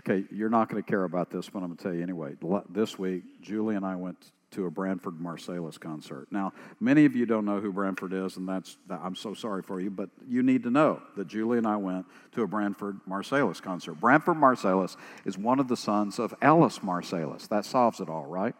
Okay, you're not going to care about this, but I'm going to tell you anyway. This week, Julie and I went to a Branford Marsalis concert. Now, many of you don't know who Branford is, and that's I'm so sorry for you, but you need to know that Julie and I went to a Branford Marsalis concert. Branford Marsalis is one of the sons of Ellis Marsalis. That solves it all, right?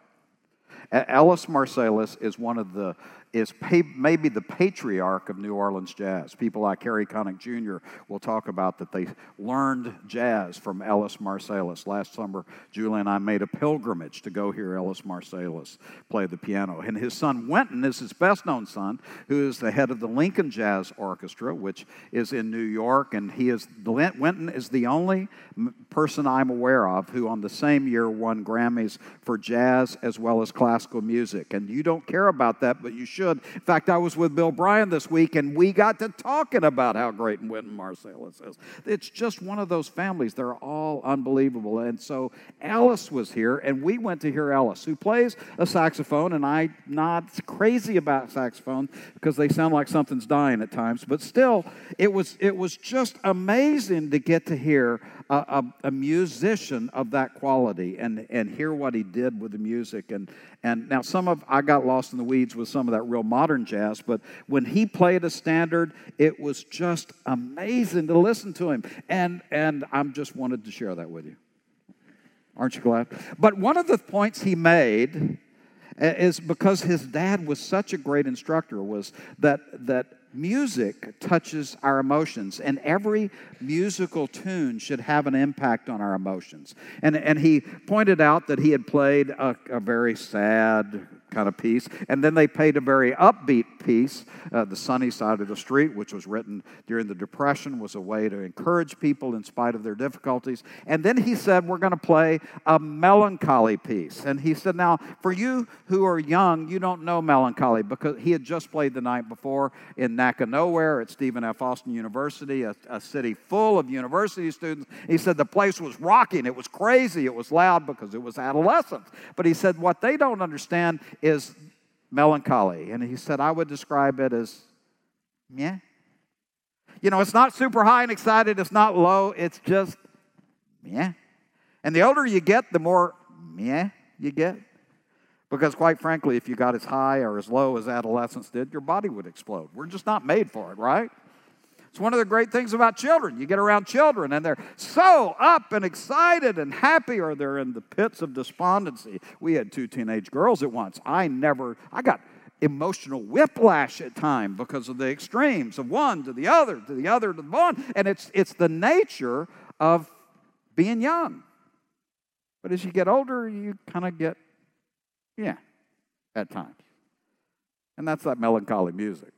Ellis Marsalis is one of the is maybe the patriarch of New Orleans jazz. People like Harry Connick Jr. will talk about that they learned jazz from Ellis Marsalis. Last summer, Julie and I made a pilgrimage to go hear Ellis Marsalis play the piano. And his son Wynton is his best known son, who is the head of the Lincoln Jazz Orchestra, which is in New York. And he is Wynton is the only person I'm aware of who, on the same year, won Grammys for jazz as well as classical music. And you don't care about that, but you should should. In fact, I was with Bill Bryan this week and we got to talking about how great Wynton Marsalis is. It's just one of those families. They're all unbelievable. And so Ellis was here and we went to hear Ellis, who plays a saxophone. And I'm not crazy about saxophone because they sound like something's dying at times. But still, it was, it was just amazing to get to hear a, a, a, musician of that quality and, and hear what he did with the music. And, and now, some of I got lost in the weeds with some of that real modern jazz, but when he played a standard, it was just amazing to listen to him. And, and I'm just wanted to share that with you. Aren't you glad? But one of the points he made eh, is because his dad was such a great instructor was that that music touches our emotions, and every musical tune should have an impact on our emotions. And, and he pointed out that he had played a, a very sad, kind of piece. And then they played a very upbeat piece, uh, The Sunny Side of the Street, which was written during the Depression, was a way to encourage people in spite of their difficulties. And then he said, We're going to play a melancholy piece. And he said, Now, for you who are young, you don't know melancholy because he had just played the night before in Naka Nowhere at Stephen F. Austin University, a, a city full of university students. He said the place was rocking, it was crazy, it was loud because it was adolescence. But he said, What they don't understand is melancholy. And he said, I would describe it as, yeah. You know, it's not super high and excited, it's not low, it's just, yeah. And the older you get, the more, yeah, you get. Because, quite frankly, if you got as high or as low as adolescents did, your body would explode. We're just not made for it, right? It's one of the great things about children. You get around children and they're so up and excited and happy, or they're in the pits of despondency. We had two teenage girls at once. I never, I got emotional whiplash at time because of the extremes of one to the other to the other to the one and it's it's the nature of being young but as you get older you kind of get yeah at times and that's that melancholy music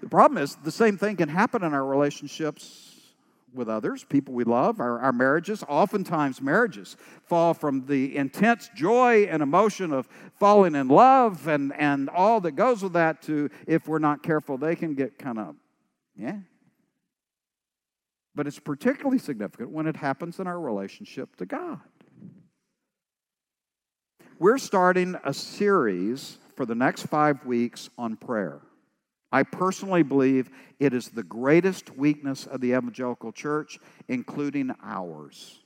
the problem is, the same thing can happen in our relationships with others, people we love, our, our marriages. Oftentimes, marriages fall from the intense joy and emotion of falling in love and, and all that goes with that to, if we're not careful, they can get kind of, yeah. But it's particularly significant when it happens in our relationship to God. We're starting a series for the next five weeks on prayer. I personally believe it is the greatest weakness of the evangelical church, including ours.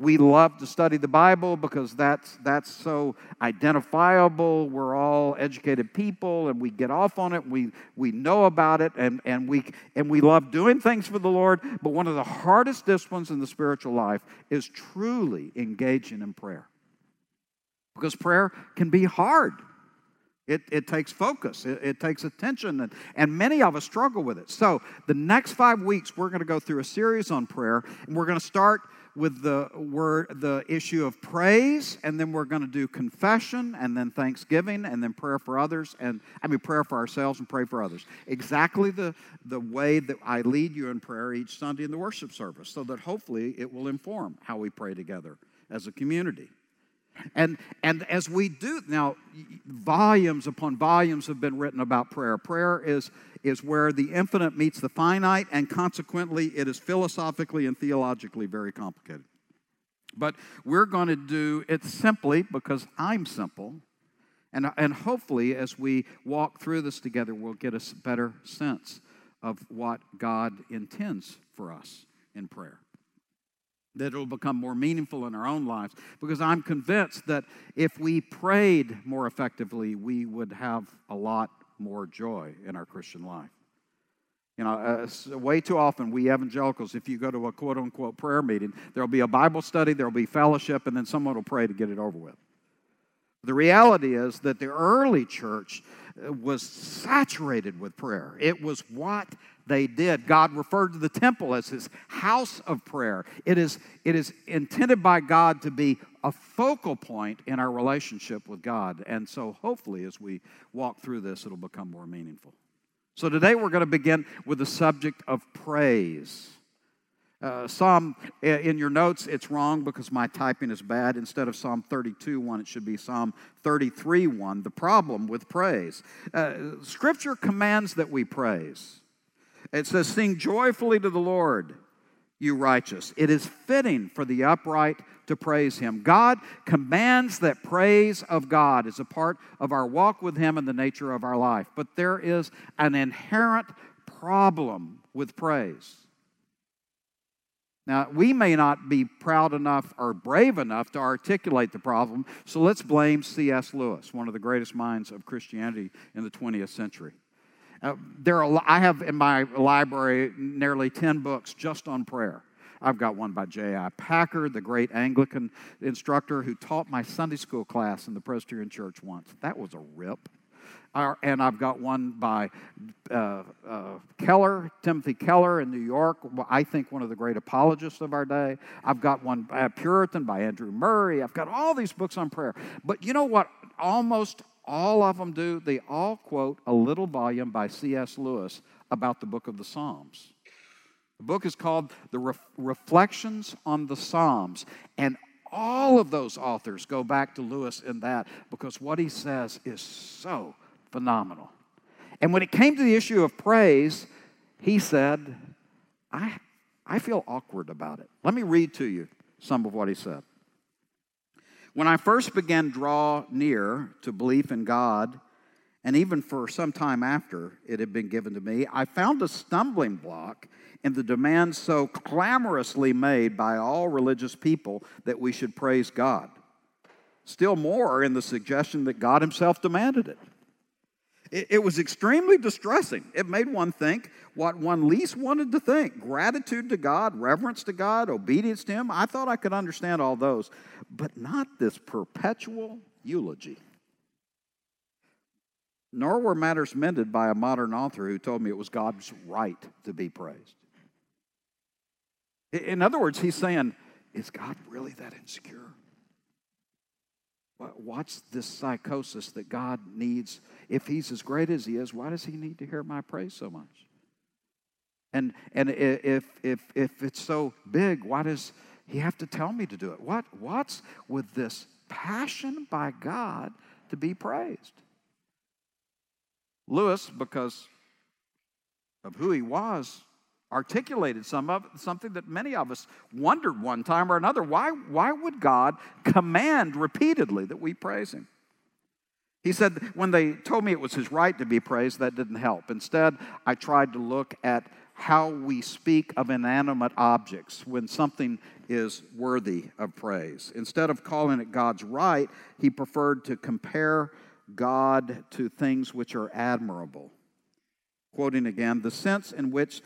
We love to study the Bible because that's, that's so identifiable. We're all educated people and we get off on it. We, we know about it and, and, we, and we love doing things for the Lord. But one of the hardest disciplines in the spiritual life is truly engaging in prayer. Because prayer can be hard. It, it takes focus, it, it, takes attention, and, and many of us struggle with it. So, the next five weeks, we're going to go through a series on prayer, and we're going to start with the word, the issue of praise, and then we're going to do confession, and then thanksgiving, and then prayer for others, and I mean prayer for ourselves and pray for others. Exactly the, the way that I lead you in prayer each Sunday in the worship service, so that hopefully it will inform how we pray together as a community. And, and as we do, now, volumes upon volumes have been written about prayer. Prayer is, is where the infinite meets the finite, and consequently, it is philosophically and theologically very complicated. But we're going to do it simply because I'm simple. And, and hopefully, as we walk through this together, we'll get a better sense of what God intends for us in prayer. That it'll become more meaningful in our own lives because I'm convinced that if we prayed more effectively, we would have a lot more joy in our Christian life. You know, uh, way too often we evangelicals, if you go to a quote unquote prayer meeting, there'll be a Bible study, there'll be fellowship, and then someone will pray to get it over with. The reality is that the early church uh, was saturated with prayer. It was what they did. God referred to the temple as his house of prayer. It is, it is intended by God to be a focal point in our relationship with God. And so, hopefully, as we walk through this, it'll become more meaningful. So, today we're going to begin with the subject of praise. Uh, Psalm, in your notes, it's wrong because my typing is bad. Instead of Psalm 32 1, it should be Psalm 33 1. The problem with praise. Uh, scripture commands that we praise. It says, Sing joyfully to the Lord, you righteous. It is fitting for the upright to praise Him. God commands that praise of God is a part of our walk with Him and the nature of our life. But there is an inherent problem with praise. Now, we may not be proud enough or brave enough to articulate the problem, so let's blame C.S. Lewis, one of the greatest minds of Christianity in the 20th century. Uh, there are, I have in my library nearly 10 books just on prayer. I've got one by J.I. Packer, the great Anglican instructor who taught my Sunday school class in the Presbyterian Church once. That was a rip and I've got one by uh, uh, Keller, Timothy Keller in New York, I think one of the great apologists of our day. I've got one by Puritan by Andrew Murray. I've got all these books on prayer. But you know what? Almost all of them do. They all quote a little volume by C.S. Lewis about the book of the Psalms. The book is called The Re- Reflections on the Psalms. And all of those authors go back to Lewis in that because what he says is so phenomenal. And when it came to the issue of praise, he said, I, I feel awkward about it. Let me read to you some of what he said. When I first began draw near to belief in God, and even for some time after it had been given to me, I found a stumbling block in the demand so clamorously made by all religious people that we should praise God. Still more in the suggestion that God Himself demanded it. It, it was extremely distressing. It made one think what one least wanted to think gratitude to God, reverence to God, obedience to Him. I thought I could understand all those, but not this perpetual eulogy. Nor were matters mended by a modern author who told me it was God's right to be praised. In other words, he's saying, Is God really that insecure? What's this psychosis that God needs? If He's as great as He is, why does He need to hear my praise so much? And, and if, if, if it's so big, why does He have to tell me to do it? What, what's with this passion by God to be praised? Lewis, because of who he was, articulated some of something that many of us wondered one time or another why, why would god command repeatedly that we praise him? He said when they told me it was his right to be praised that didn't help. Instead i tried to look at how we speak of inanimate objects when something is worthy of praise. Instead of calling it god's right he preferred to compare god to things which are admirable. Quoting again the sense in which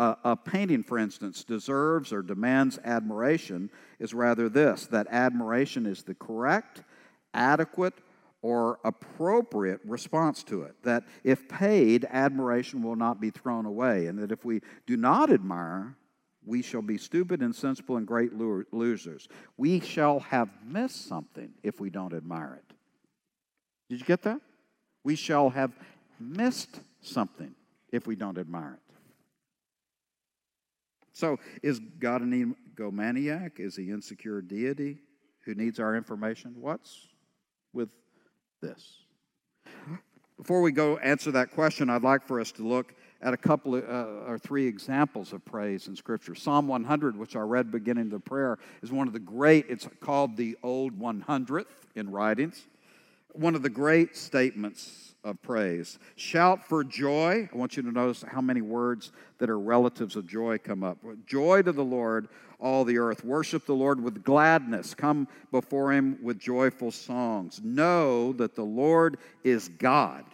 a, a painting, for instance, deserves or demands admiration is rather this that admiration is the correct, adequate, or appropriate response to it. That if paid, admiration will not be thrown away. And that if we do not admire, we shall be stupid, insensible, and great losers. We shall have missed something if we don't admire it. Did you get that? We shall have missed something if we don't admire it. So, is God an egomaniac? Is he insecure deity who needs our information? What's with this? Before we go answer that question, I'd like for us to look at a couple of, uh, or three examples of praise in Scripture. Psalm 100, which I read beginning the prayer, is one of the great, it's called the Old 100th in writings. One of the great statements of praise. Shout for joy. I want you to notice how many words that are relatives of joy come up. Joy to the Lord, all the earth. Worship the Lord with gladness. Come before him with joyful songs. Know that the Lord is God,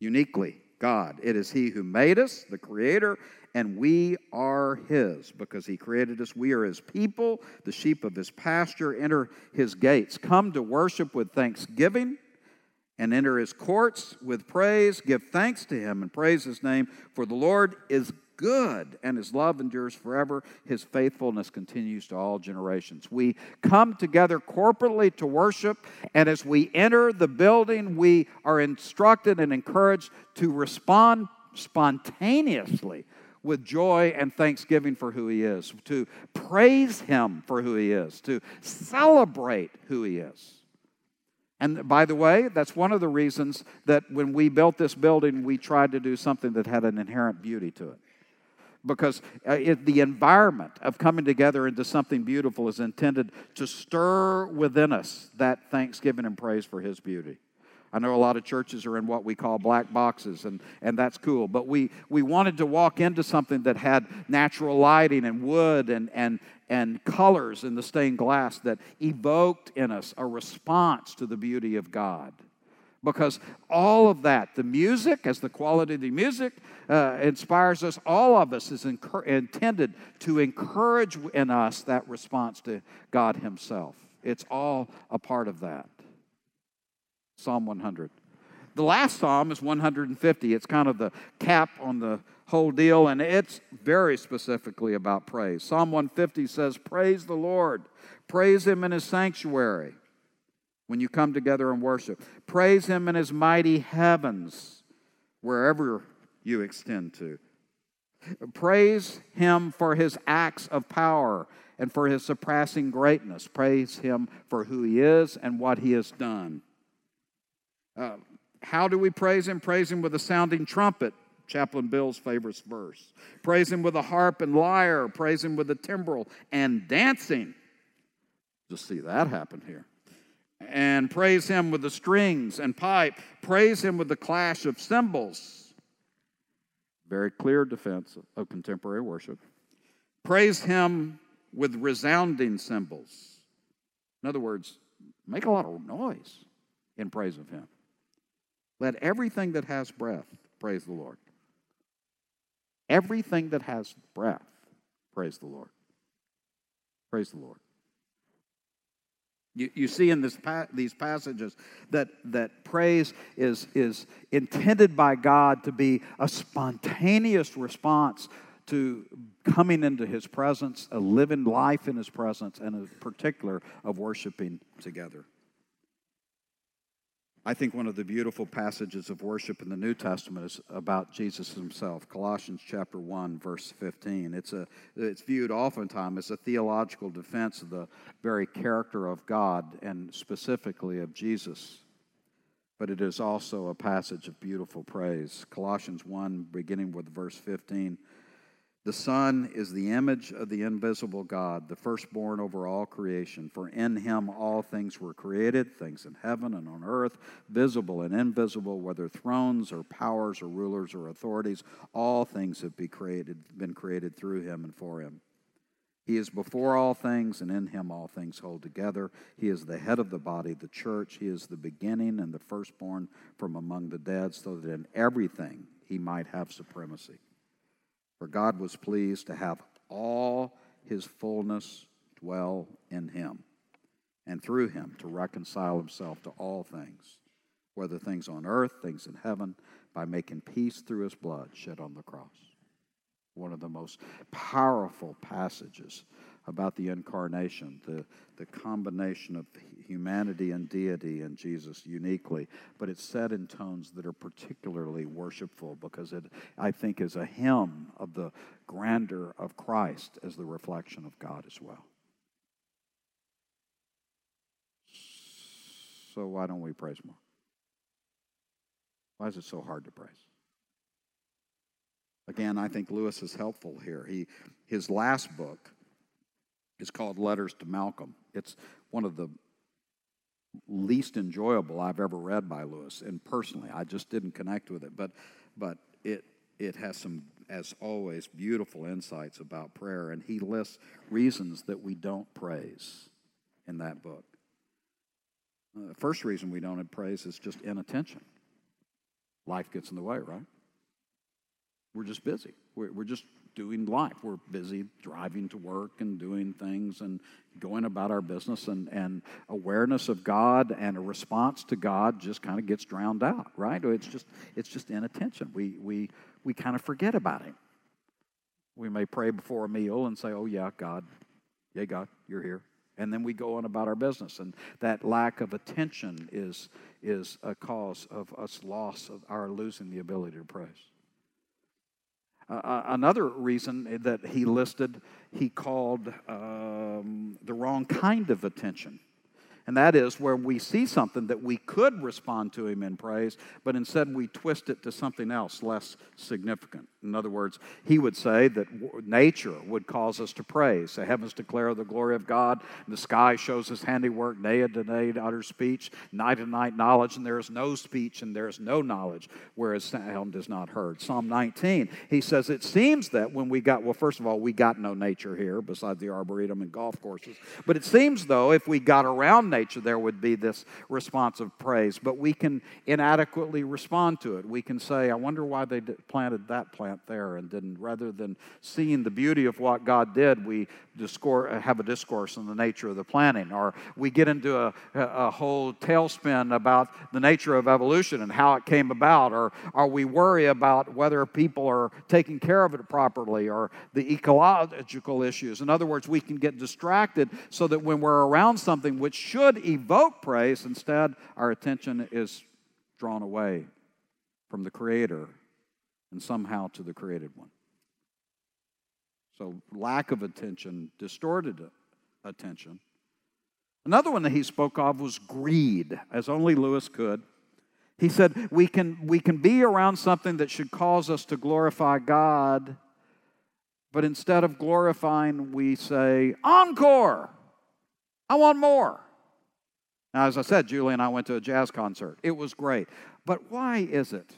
uniquely God. It is he who made us, the creator, and we are his because he created us. We are his people, the sheep of his pasture. Enter his gates. Come to worship with thanksgiving and enter his courts with praise. Give thanks to him and praise his name, for the Lord is good and his love endures forever. His faithfulness continues to all generations. We come together corporately to worship, and as we enter the building, we are instructed and encouraged to respond spontaneously with joy and thanksgiving for who He is, to praise Him for who He is, to celebrate who He is. And by the way, that's one of the reasons that when we built this building, we tried to do something that had an inherent beauty to it. Because uh, it, the environment of coming together into something beautiful is intended to stir within us that thanksgiving and praise for His beauty. I know a lot of churches are in what we call black boxes, and, and that's cool. But we, we wanted to walk into something that had natural lighting and wood and, and, and colors in the stained glass that evoked in us a response to the beauty of God. Because all of that, the music, as the quality of the music uh, inspires us, all of us is intended to encourage in us that response to God Himself. It's all a part of that. Psalm 100. The last psalm is 150. It's kind of the cap on the whole deal, and it's very specifically about praise. Psalm 150 says, Praise the Lord, praise Him in His sanctuary when you come together and worship. Praise Him in His mighty heavens, wherever you extend to. Praise Him for His acts of power and for His surpassing greatness. Praise Him for who He is and what He has done. Uh, how do we praise Him? Praise Him with a sounding trumpet. Chaplain Bill's favorite verse. Praise Him with a harp and lyre. Praise Him with a timbrel and dancing. Just see that happen here. And praise Him with the strings and pipe. Praise Him with the clash of cymbals. Very clear defense of contemporary worship. Praise Him with resounding cymbals. In other words, make a lot of noise in praise of Him. Let everything that has breath praise the Lord. Everything that has breath, praise the Lord. Praise the Lord. You, you see in this, these passages that, that praise is, is intended by God to be a spontaneous response to coming into His presence, a living life in His presence, and in particular of worshiping together. I think one of the beautiful passages of worship in the New Testament is about Jesus himself. Colossians chapter 1 verse 15. It's a it's viewed oftentimes as a theological defense of the very character of God and specifically of Jesus. But it is also a passage of beautiful praise. Colossians 1 beginning with verse 15 the Son is the image of the invisible God, the firstborn over all creation. For in him all things were created, things in heaven and on earth, visible and invisible, whether thrones or powers or rulers or authorities, all things have been created, been created through him and for him. He is before all things, and in him all things hold together. He is the head of the body, the church. He is the beginning and the firstborn from among the dead, so that in everything he might have supremacy. For God was pleased to have all his fullness dwell in him, and through him to reconcile himself to all things, whether things on earth, things in heaven, by making peace through his blood shed on the cross. One of the most powerful passages about the incarnation, the, the combination of humanity and deity in Jesus uniquely, but it's said in tones that are particularly worshipful because it, I think, is a hymn of the grandeur of Christ as the reflection of God as well. So, why don't we praise more? Why is it so hard to praise? Again, I think Lewis is helpful here. He, his last book, is called Letters to Malcolm. It's one of the least enjoyable I've ever read by Lewis, and personally, I just didn't connect with it. But, but it, it has some, as always, beautiful insights about prayer, and he lists reasons that we don't praise in that book. Uh, the first reason we don't praise is just inattention. Life gets in the way, right? We're just busy. We're, we're just doing life. We're busy driving to work and doing things and going about our business, and, and awareness of God and a response to God just kind of gets drowned out, right? It's just it's just inattention. We we we kind of forget about Him. We may pray before a meal and say, "Oh yeah, God, yeah, God, you're here," and then we go on about our business. And that lack of attention is is a cause of us loss of our losing the ability to praise. Uh, another reason that he listed, he called um, the wrong kind of attention. And that is where we see something that we could respond to him in praise, but instead we twist it to something else less significant. In other words, he would say that nature would cause us to praise. The heavens declare the glory of God, and the sky shows his handiwork. Day to day utter speech, night and night knowledge, and there is no speech and there is no knowledge where his sound is not heard. Psalm 19, he says, It seems that when we got, well, first of all, we got no nature here besides the arboretum and golf courses. But it seems, though, if we got around nature, there would be this response of praise. But we can inadequately respond to it. We can say, I wonder why they planted that plant there and didn't, rather than seeing the beauty of what God did, we have a discourse on the nature of the planting. Or we get into a, a whole tailspin about the nature of evolution and how it came about. Or, or we worry about whether people are taking care of it properly or the ecological issues. In other words, we can get distracted so that when we're around something which should evoke praise, instead our attention is drawn away from the Creator and somehow to the created one. So, lack of attention, distorted attention. Another one that he spoke of was greed, as only Lewis could. He said, we can, we can be around something that should cause us to glorify God, but instead of glorifying, we say, Encore! I want more. Now, as I said, Julie and I went to a jazz concert. It was great. But why is it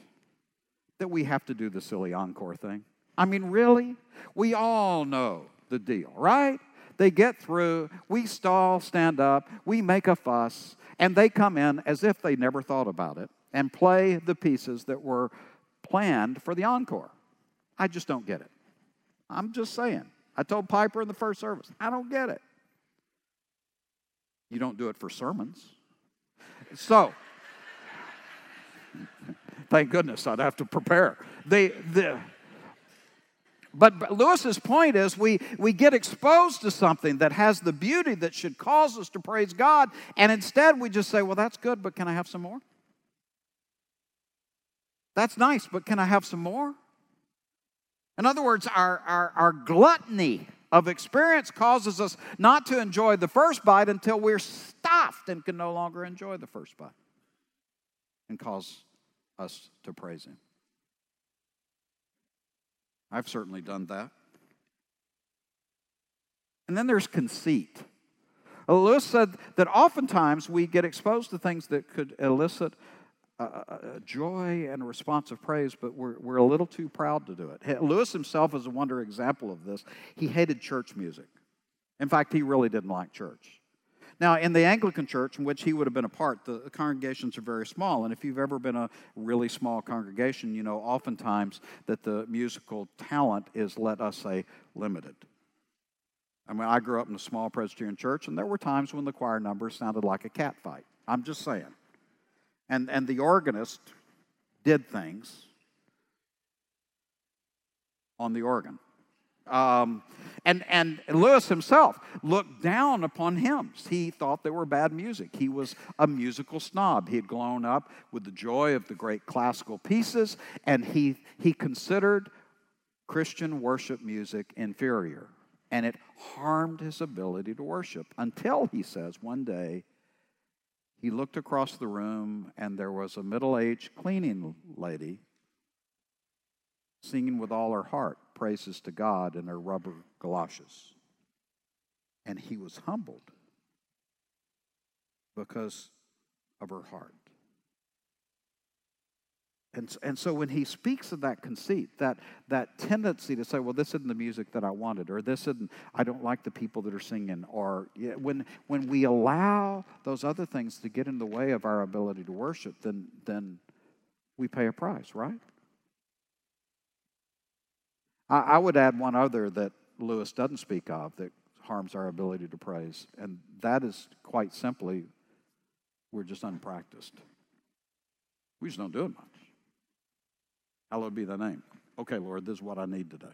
that we have to do the silly encore thing? I mean, really? We all know the deal, right? They get through, we stall, stand up, we make a fuss, and they come in as if they never thought about it and play the pieces that were planned for the encore. I just don't get it. I'm just saying. I told Piper in the first service, I don't get it. You don't do it for sermons. So, Thank goodness I'd have to prepare. They, the, but, but Lewis's point is we, we get exposed to something that has the beauty that should cause us to praise God, and instead we just say, well, that's good, but can I have some more? That's nice, but can I have some more? In other words, our, our, our gluttony of experience causes us not to enjoy the first bite until we're stuffed and can no longer enjoy the first bite and cause us to praise Him. I've certainly done that. And then there's conceit. Lewis said that oftentimes we get exposed to things that could elicit joy and a response of praise, but we're, we're a little too proud to do it. Lewis himself is a wonder example of this. He hated church music. In fact, he really didn't like church. Now, in the Anglican church, in which he would have been a part, the congregations are very small. And if you've ever been a really small congregation, you know oftentimes that the musical talent is, let us say, limited. I mean, I grew up in a small Presbyterian church, and there were times when the choir numbers sounded like a cat fight. I'm just saying. And, and the organist did things on the organ. Um, and, and Lewis himself looked down upon hymns. He thought they were bad music. He was a musical snob. He had grown up with the joy of the great classical pieces, and he, he considered Christian worship music inferior. And it harmed his ability to worship until, he says, one day he looked across the room and there was a middle aged cleaning lady singing with all her heart praises to God in her rubber galoshes. And he was humbled because of her heart. And, and so when he speaks of that conceit, that, that tendency to say, well, this isn't the music that I wanted, or this isn't, I don't like the people that are singing, or yeah, when, when we allow those other things to get in the way of our ability to worship, then, then we pay a price, right? I, I would add one other that Lewis doesn't speak of that harms our ability to praise, and that is quite simply we're just unpracticed. We just don't do it much. Hallowed be thy name. Okay, Lord, this is what I need today.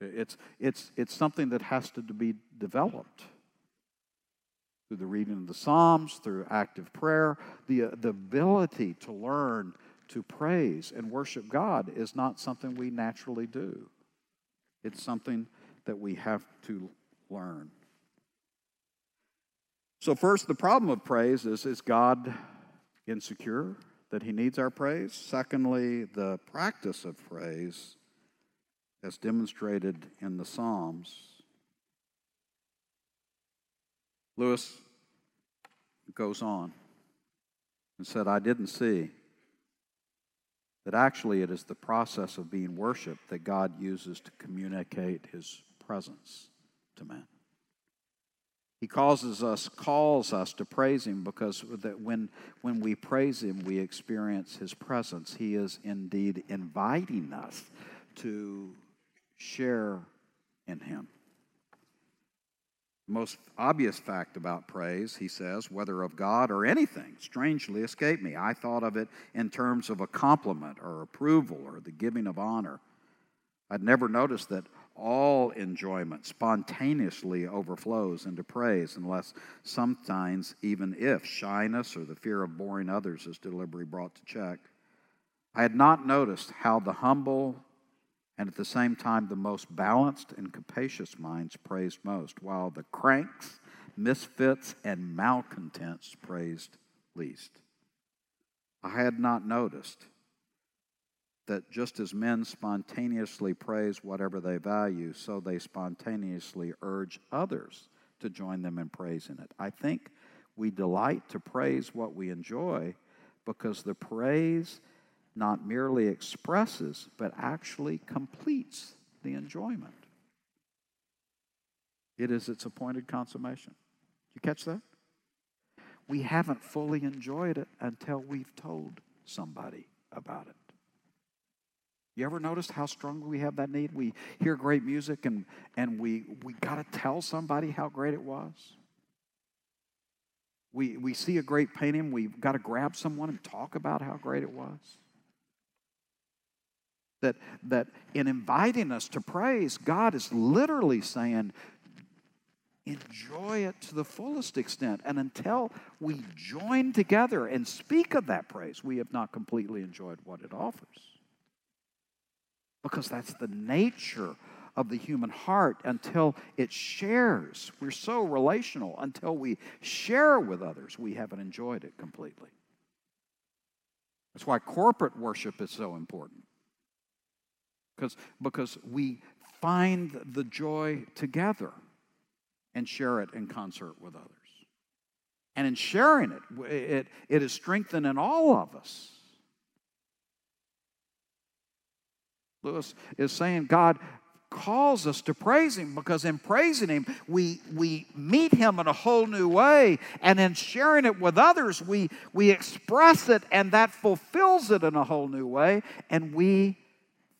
It's, it's, it's something that has to be developed through the reading of the Psalms, through active prayer. The, uh, the ability to learn to praise and worship God is not something we naturally do, it's something that we have to learn. So, first, the problem of praise is is God insecure? that he needs our praise. Secondly, the practice of praise, as demonstrated in the Psalms. Lewis goes on and said, I didn't see that actually it is the process of being worshiped that God uses to communicate his presence to man. He causes us, calls us to praise Him because that when, when we praise Him, we experience His presence. He is indeed inviting us to share in Him. Most obvious fact about praise, he says, whether of God or anything, strangely escaped me. I thought of it in terms of a compliment or approval or the giving of honor. I'd never noticed that all enjoyment spontaneously overflows into praise, unless sometimes, even if shyness or the fear of boring others is deliberately brought to check. I had not noticed how the humble and at the same time the most balanced and capacious minds praised most, while the cranks, misfits, and malcontents praised least. I had not noticed that just as men spontaneously praise whatever they value, so they spontaneously urge others to join them in praising it. I think we delight to praise what we enjoy because the praise not merely expresses, but actually completes the enjoyment. It is its appointed consummation. You catch that? We haven't fully enjoyed it until we've told somebody about it. You ever noticed how strongly we have that need? We hear great music and, and we, we got to tell somebody how great it was. We, we see a great painting, we've got to grab someone and talk about how great it was. That, that in inviting us to praise, God is literally saying, enjoy it to the fullest extent. And until we join together and speak of that praise, we have not completely enjoyed what it offers because that's the nature of the human heart until it shares. We're so relational until we share with others, we haven't enjoyed it completely. That's why corporate worship is so important. Because, because we find the joy together and share it in concert with others. And in sharing it, it, it is strengthened in all of us Lewis is saying God calls us to praise Him because in praising Him, we, we meet Him in a whole new way. And in sharing it with others, we, we express it and that fulfills it in a whole new way. And we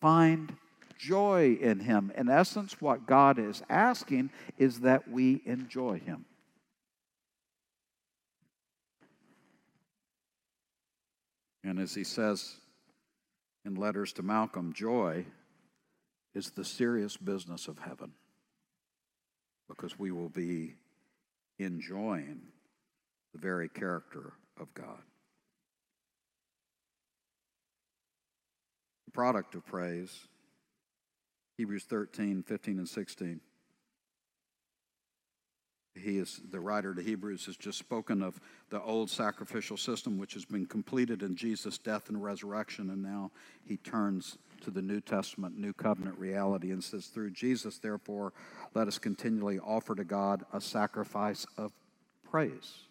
find joy in Him. In essence, what God is asking is that we enjoy Him. And as He says, in letters to Malcolm, joy is the serious business of heaven because we will be enjoying the very character of God. Product of praise, Hebrews 13, 15, and 16 he is the writer to Hebrews has just spoken of the old sacrificial system which has been completed in Jesus' death and resurrection, and now he turns to the New Testament, New Covenant reality, and says, Through Jesus, therefore, let us continually offer to God a sacrifice of praise.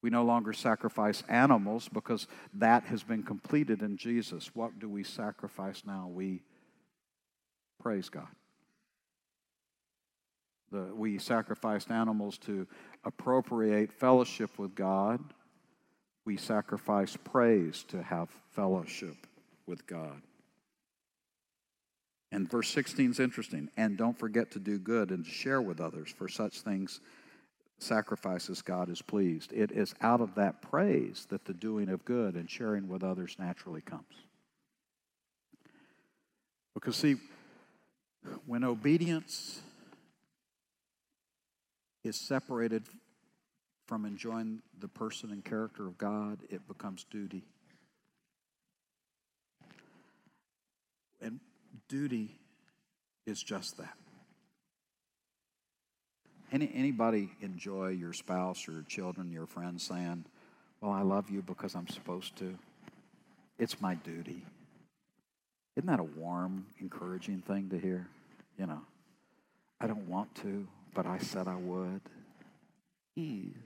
We no longer sacrifice animals because that has been completed in Jesus. What do we sacrifice now? We praise God. The, we sacrificed animals to appropriate fellowship with God. We sacrifice praise to have fellowship with God. And verse 16 is interesting. And don't forget to do good and to share with others, for such things sacrifices God is pleased. It is out of that praise that the doing of good and sharing with others naturally comes. Because, see, when obedience is separated from enjoying the person and character of God, it becomes duty. And duty is just that. Any, anybody enjoy your spouse or your children, your friends saying, Well, I love you because I'm supposed to? It's my duty. Isn't that a warm, encouraging thing to hear? You know, I don't want to, but I said I would. Eve.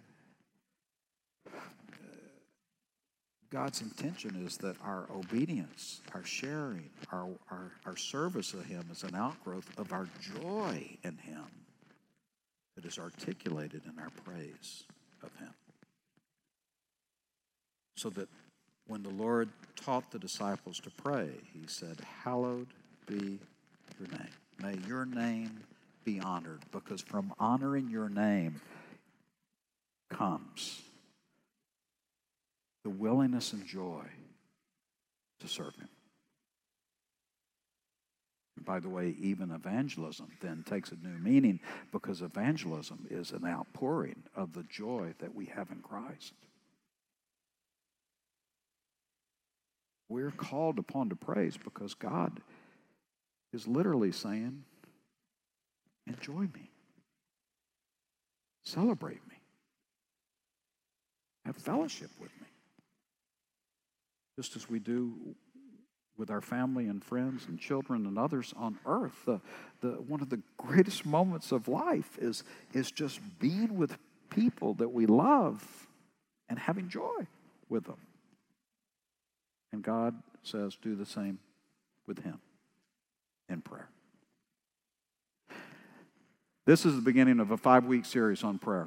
God's intention is that our obedience, our sharing, our, our, our service of Him is an outgrowth of our joy in Him that is articulated in our praise of Him. So that when the Lord taught the disciples to pray, He said, Hallowed be your name. May your name be honored, because from honoring your name comes the willingness and joy to serve Him. By the way, even evangelism then takes a new meaning because evangelism is an outpouring of the joy that we have in Christ. We're called upon to praise because God is literally saying, Enjoy me, celebrate me, have fellowship with me. Just as we do with our family and friends and children and others on earth. The, the, one of the greatest moments of life is, is just being with people that we love and having joy with them. And God says, do the same with Him in prayer. This is the beginning of a five week series on prayer.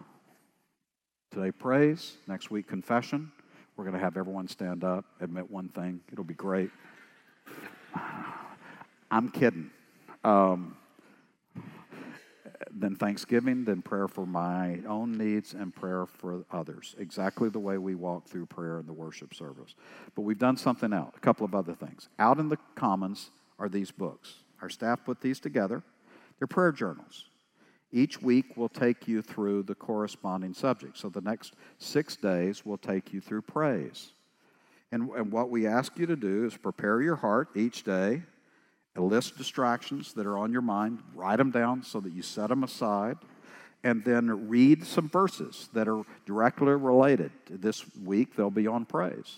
Today, praise. Next week, confession. We're going to have everyone stand up, admit one thing. It'll be great. I'm kidding. Um, then thanksgiving, then prayer for my own needs, and prayer for others. Exactly the way we walk through prayer in the worship service. But we've done something else, a couple of other things. Out in the commons are these books. Our staff put these together. They're prayer journals. Each week will take you through the corresponding subject. So the next six days will take you through praise. And, and what we ask you to do is prepare your heart each day, list distractions that are on your mind, write them down so that you set them aside, and then read some verses that are directly related. This week they'll be on praise.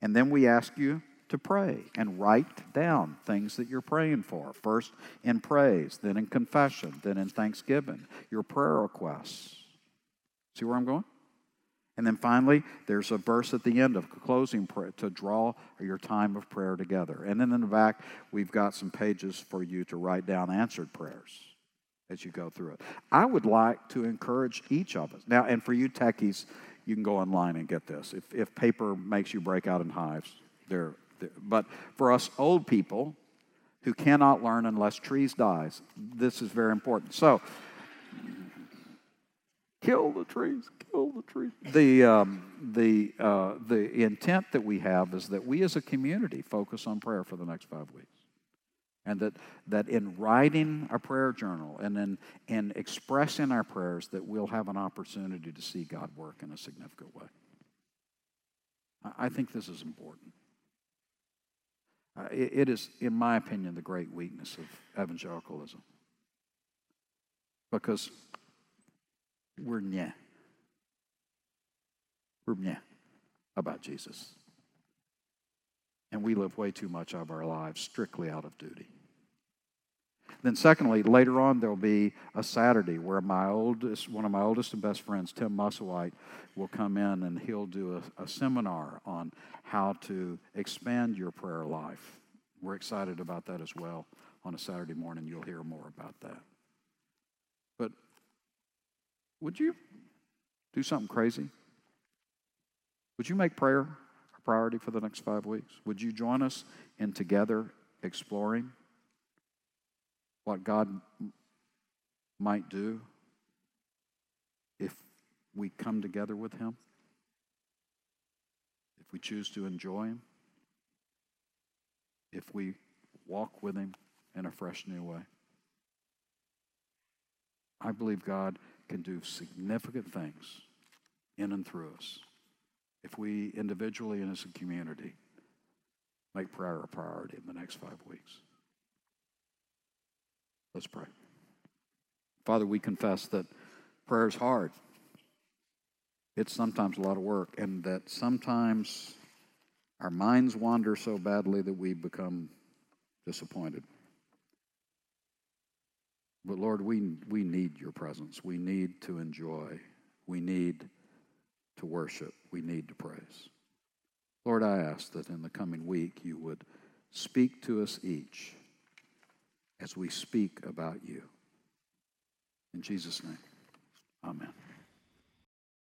And then we ask you to pray and write down things that you're praying for. First in praise, then in confession, then in thanksgiving, your prayer requests. See where I'm going? And then finally, there's a verse at the end of closing prayer to draw your time of prayer together. And then in the back, we've got some pages for you to write down answered prayers as you go through it. I would like to encourage each of us. Now, and for you techies, you can go online and get this. If, if paper makes you break out in hives, they're but for us old people who cannot learn unless trees dies, this is very important. So, kill the trees, kill the trees. The, um, the, uh, the intent that we have is that we as a community focus on prayer for the next five weeks. And that, that in writing a prayer journal and in, in expressing our prayers, that we'll have an opportunity to see God work in a significant way. I think this is important. Uh, it, it is, in my opinion, the great weakness of evangelicalism. Because we're nyeh. We're nyeh about Jesus. And we live way too much of our lives strictly out of duty. Then, secondly, later on there'll be a Saturday where my oldest, one of my oldest and best friends, Tim Musselwhite, will come in and he'll do a, a seminar on how to expand your prayer life. We're excited about that as well. On a Saturday morning, you'll hear more about that. Would you do something crazy? Would you make prayer a priority for the next five weeks? Would you join us in together exploring what God might do if we come together with Him? If we choose to enjoy Him? If we walk with Him in a fresh new way? I believe God can do significant things in and through us if we individually and as a community make prayer a priority in the next five weeks. Let's pray. Father, we confess that prayer is hard. It's sometimes a lot of work, and that sometimes our minds wander so badly that we become disappointed. But Lord, we, we need your presence. We need to enjoy. We need to worship. We need to praise. Lord, I ask that in the coming week you would speak to us each as we speak about you. In Jesus' name, amen.